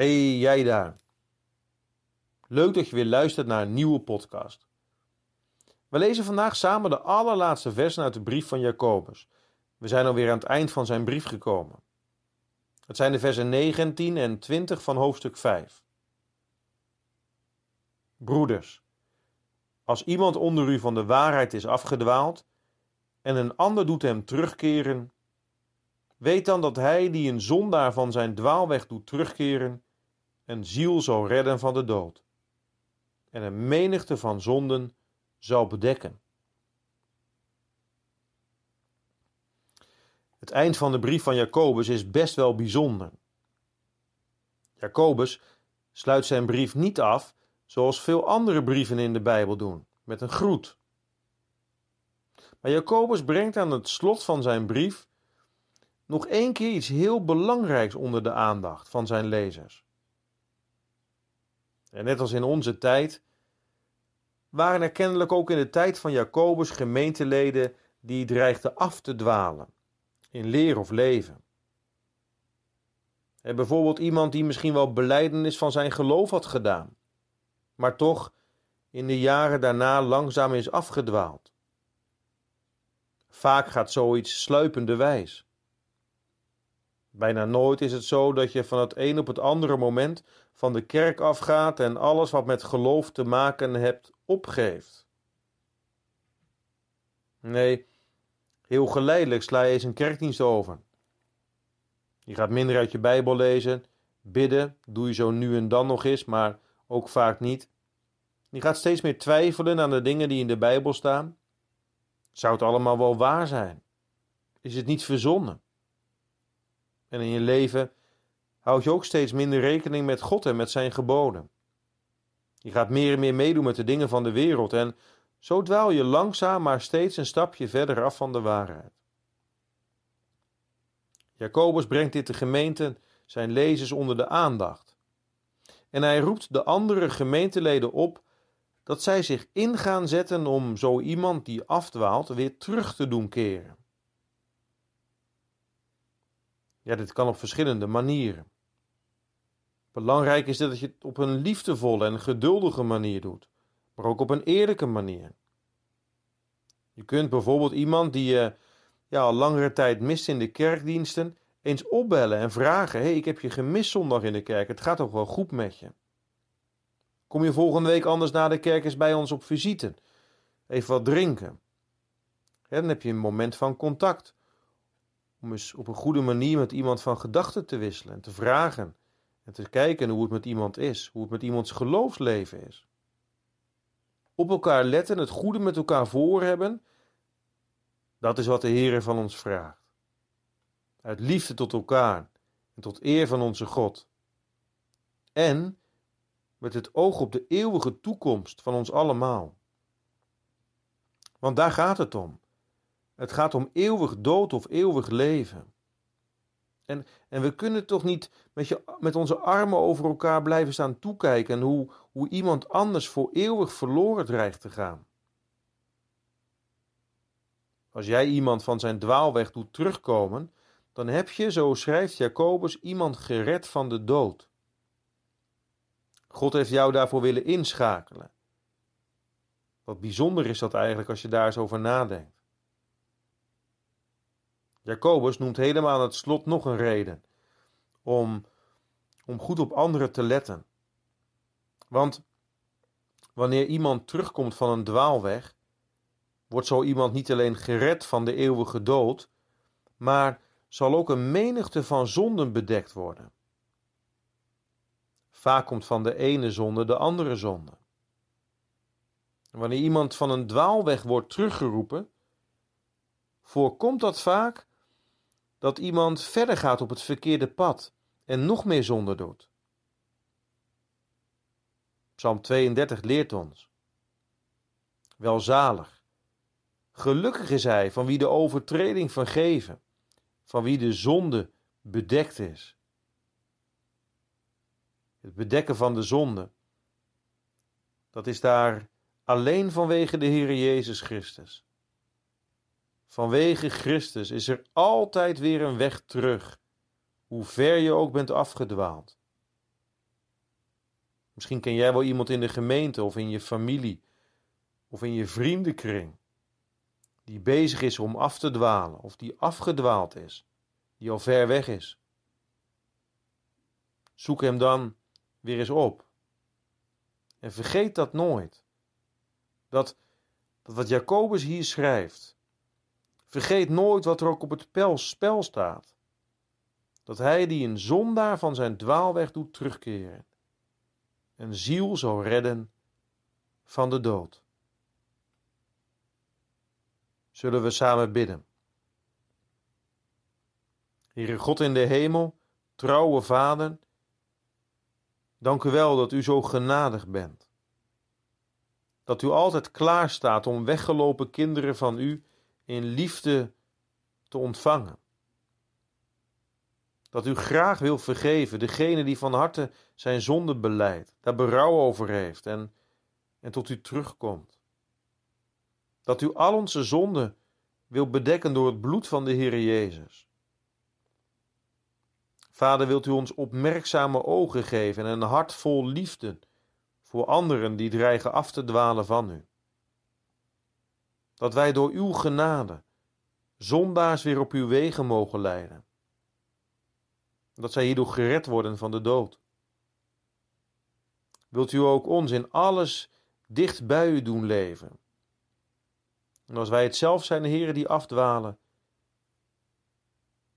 Hey jij daar. Leuk dat je weer luistert naar een nieuwe podcast. We lezen vandaag samen de allerlaatste versen uit de brief van Jacobus. We zijn alweer aan het eind van zijn brief gekomen. Het zijn de versen 19 en 20 van hoofdstuk 5. Broeders, als iemand onder u van de waarheid is afgedwaald en een ander doet hem terugkeren, weet dan dat hij die een zondaar van zijn dwaalweg doet terugkeren, een ziel zal redden van de dood en een menigte van zonden zal bedekken. Het eind van de brief van Jacobus is best wel bijzonder. Jacobus sluit zijn brief niet af zoals veel andere brieven in de Bijbel doen, met een groet. Maar Jacobus brengt aan het slot van zijn brief nog één keer iets heel belangrijks onder de aandacht van zijn lezers. En net als in onze tijd waren er kennelijk ook in de tijd van Jacobus gemeenteleden die dreigden af te dwalen in leer of leven. En bijvoorbeeld iemand die misschien wel beleidenis van zijn geloof had gedaan, maar toch in de jaren daarna langzaam is afgedwaald. Vaak gaat zoiets sluipende wijs. Bijna nooit is het zo dat je van het een op het andere moment van de kerk afgaat en alles wat met geloof te maken hebt opgeeft. Nee, heel geleidelijk sla je eens een kerkdienst over. Je gaat minder uit je Bijbel lezen, bidden, doe je zo nu en dan nog eens, maar ook vaak niet. Je gaat steeds meer twijfelen aan de dingen die in de Bijbel staan. Zou het allemaal wel waar zijn? Is het niet verzonnen? En in je leven houd je ook steeds minder rekening met God en met zijn geboden. Je gaat meer en meer meedoen met de dingen van de wereld en zo dwaal je langzaam maar steeds een stapje verder af van de waarheid. Jacobus brengt dit de gemeente, zijn lezers, onder de aandacht. En hij roept de andere gemeenteleden op dat zij zich in gaan zetten om zo iemand die afdwaalt weer terug te doen keren. Ja, dit kan op verschillende manieren. Belangrijk is dat je het op een liefdevolle en geduldige manier doet, maar ook op een eerlijke manier. Je kunt bijvoorbeeld iemand die je ja, al langere tijd mist in de kerkdiensten, eens opbellen en vragen: hey, ik heb je gemist zondag in de kerk, het gaat toch wel goed met je? Kom je volgende week anders na de kerk eens bij ons op visite? Even wat drinken. dan heb je een moment van contact. Om eens op een goede manier met iemand van gedachten te wisselen en te vragen en te kijken hoe het met iemand is, hoe het met iemands geloofsleven is. Op elkaar letten, het goede met elkaar voor hebben, dat is wat de Heer van ons vraagt. Uit liefde tot elkaar en tot eer van onze God. En met het oog op de eeuwige toekomst van ons allemaal. Want daar gaat het om. Het gaat om eeuwig dood of eeuwig leven. En, en we kunnen toch niet met, je, met onze armen over elkaar blijven staan toekijken hoe, hoe iemand anders voor eeuwig verloren dreigt te gaan. Als jij iemand van zijn dwaalweg doet terugkomen, dan heb je, zo schrijft Jacobus, iemand gered van de dood. God heeft jou daarvoor willen inschakelen. Wat bijzonder is dat eigenlijk als je daar eens over nadenkt. Jacobus noemt helemaal aan het slot nog een reden om, om goed op anderen te letten. Want wanneer iemand terugkomt van een dwaalweg, wordt zo iemand niet alleen gered van de eeuwige dood, maar zal ook een menigte van zonden bedekt worden. Vaak komt van de ene zonde de andere zonde. Wanneer iemand van een dwaalweg wordt teruggeroepen, voorkomt dat vaak dat iemand verder gaat op het verkeerde pad en nog meer zonde doet. Psalm 32 leert ons. Welzalig. Gelukkig is hij van wie de overtreding vergeven, van wie de zonde bedekt is. Het bedekken van de zonde, dat is daar alleen vanwege de Heer Jezus Christus. Vanwege Christus is er altijd weer een weg terug, hoe ver je ook bent afgedwaald. Misschien ken jij wel iemand in de gemeente of in je familie of in je vriendenkring die bezig is om af te dwalen of die afgedwaald is, die al ver weg is. Zoek hem dan weer eens op. En vergeet dat nooit. Dat, dat wat Jacobus hier schrijft. Vergeet nooit wat er ook op het spel staat. Dat hij die een zondaar van zijn dwaalweg doet terugkeren. Een ziel zal redden van de dood. Zullen we samen bidden. Heere God in de hemel, trouwe Vader, dank u wel dat u zo genadig bent. Dat u altijd klaar staat om weggelopen kinderen van u in liefde te ontvangen. Dat u graag wil vergeven degene die van harte zijn zonde beleidt, daar berouw over heeft en, en tot u terugkomt. Dat u al onze zonden wil bedekken door het bloed van de Heer Jezus. Vader, wilt u ons opmerkzame ogen geven en een hart vol liefde voor anderen die dreigen af te dwalen van u. Dat wij door uw genade zondaars weer op uw wegen mogen leiden. Dat zij hierdoor gered worden van de dood. Wilt u ook ons in alles dicht bij u doen leven? En als wij het zelf zijn, heren, die afdwalen,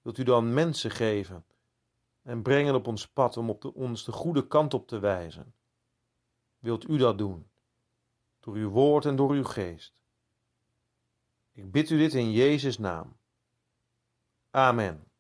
wilt u dan mensen geven en brengen op ons pad om op de, ons de goede kant op te wijzen. Wilt u dat doen, door uw woord en door uw geest. Ik bid u dit in Jezus' naam. Amen.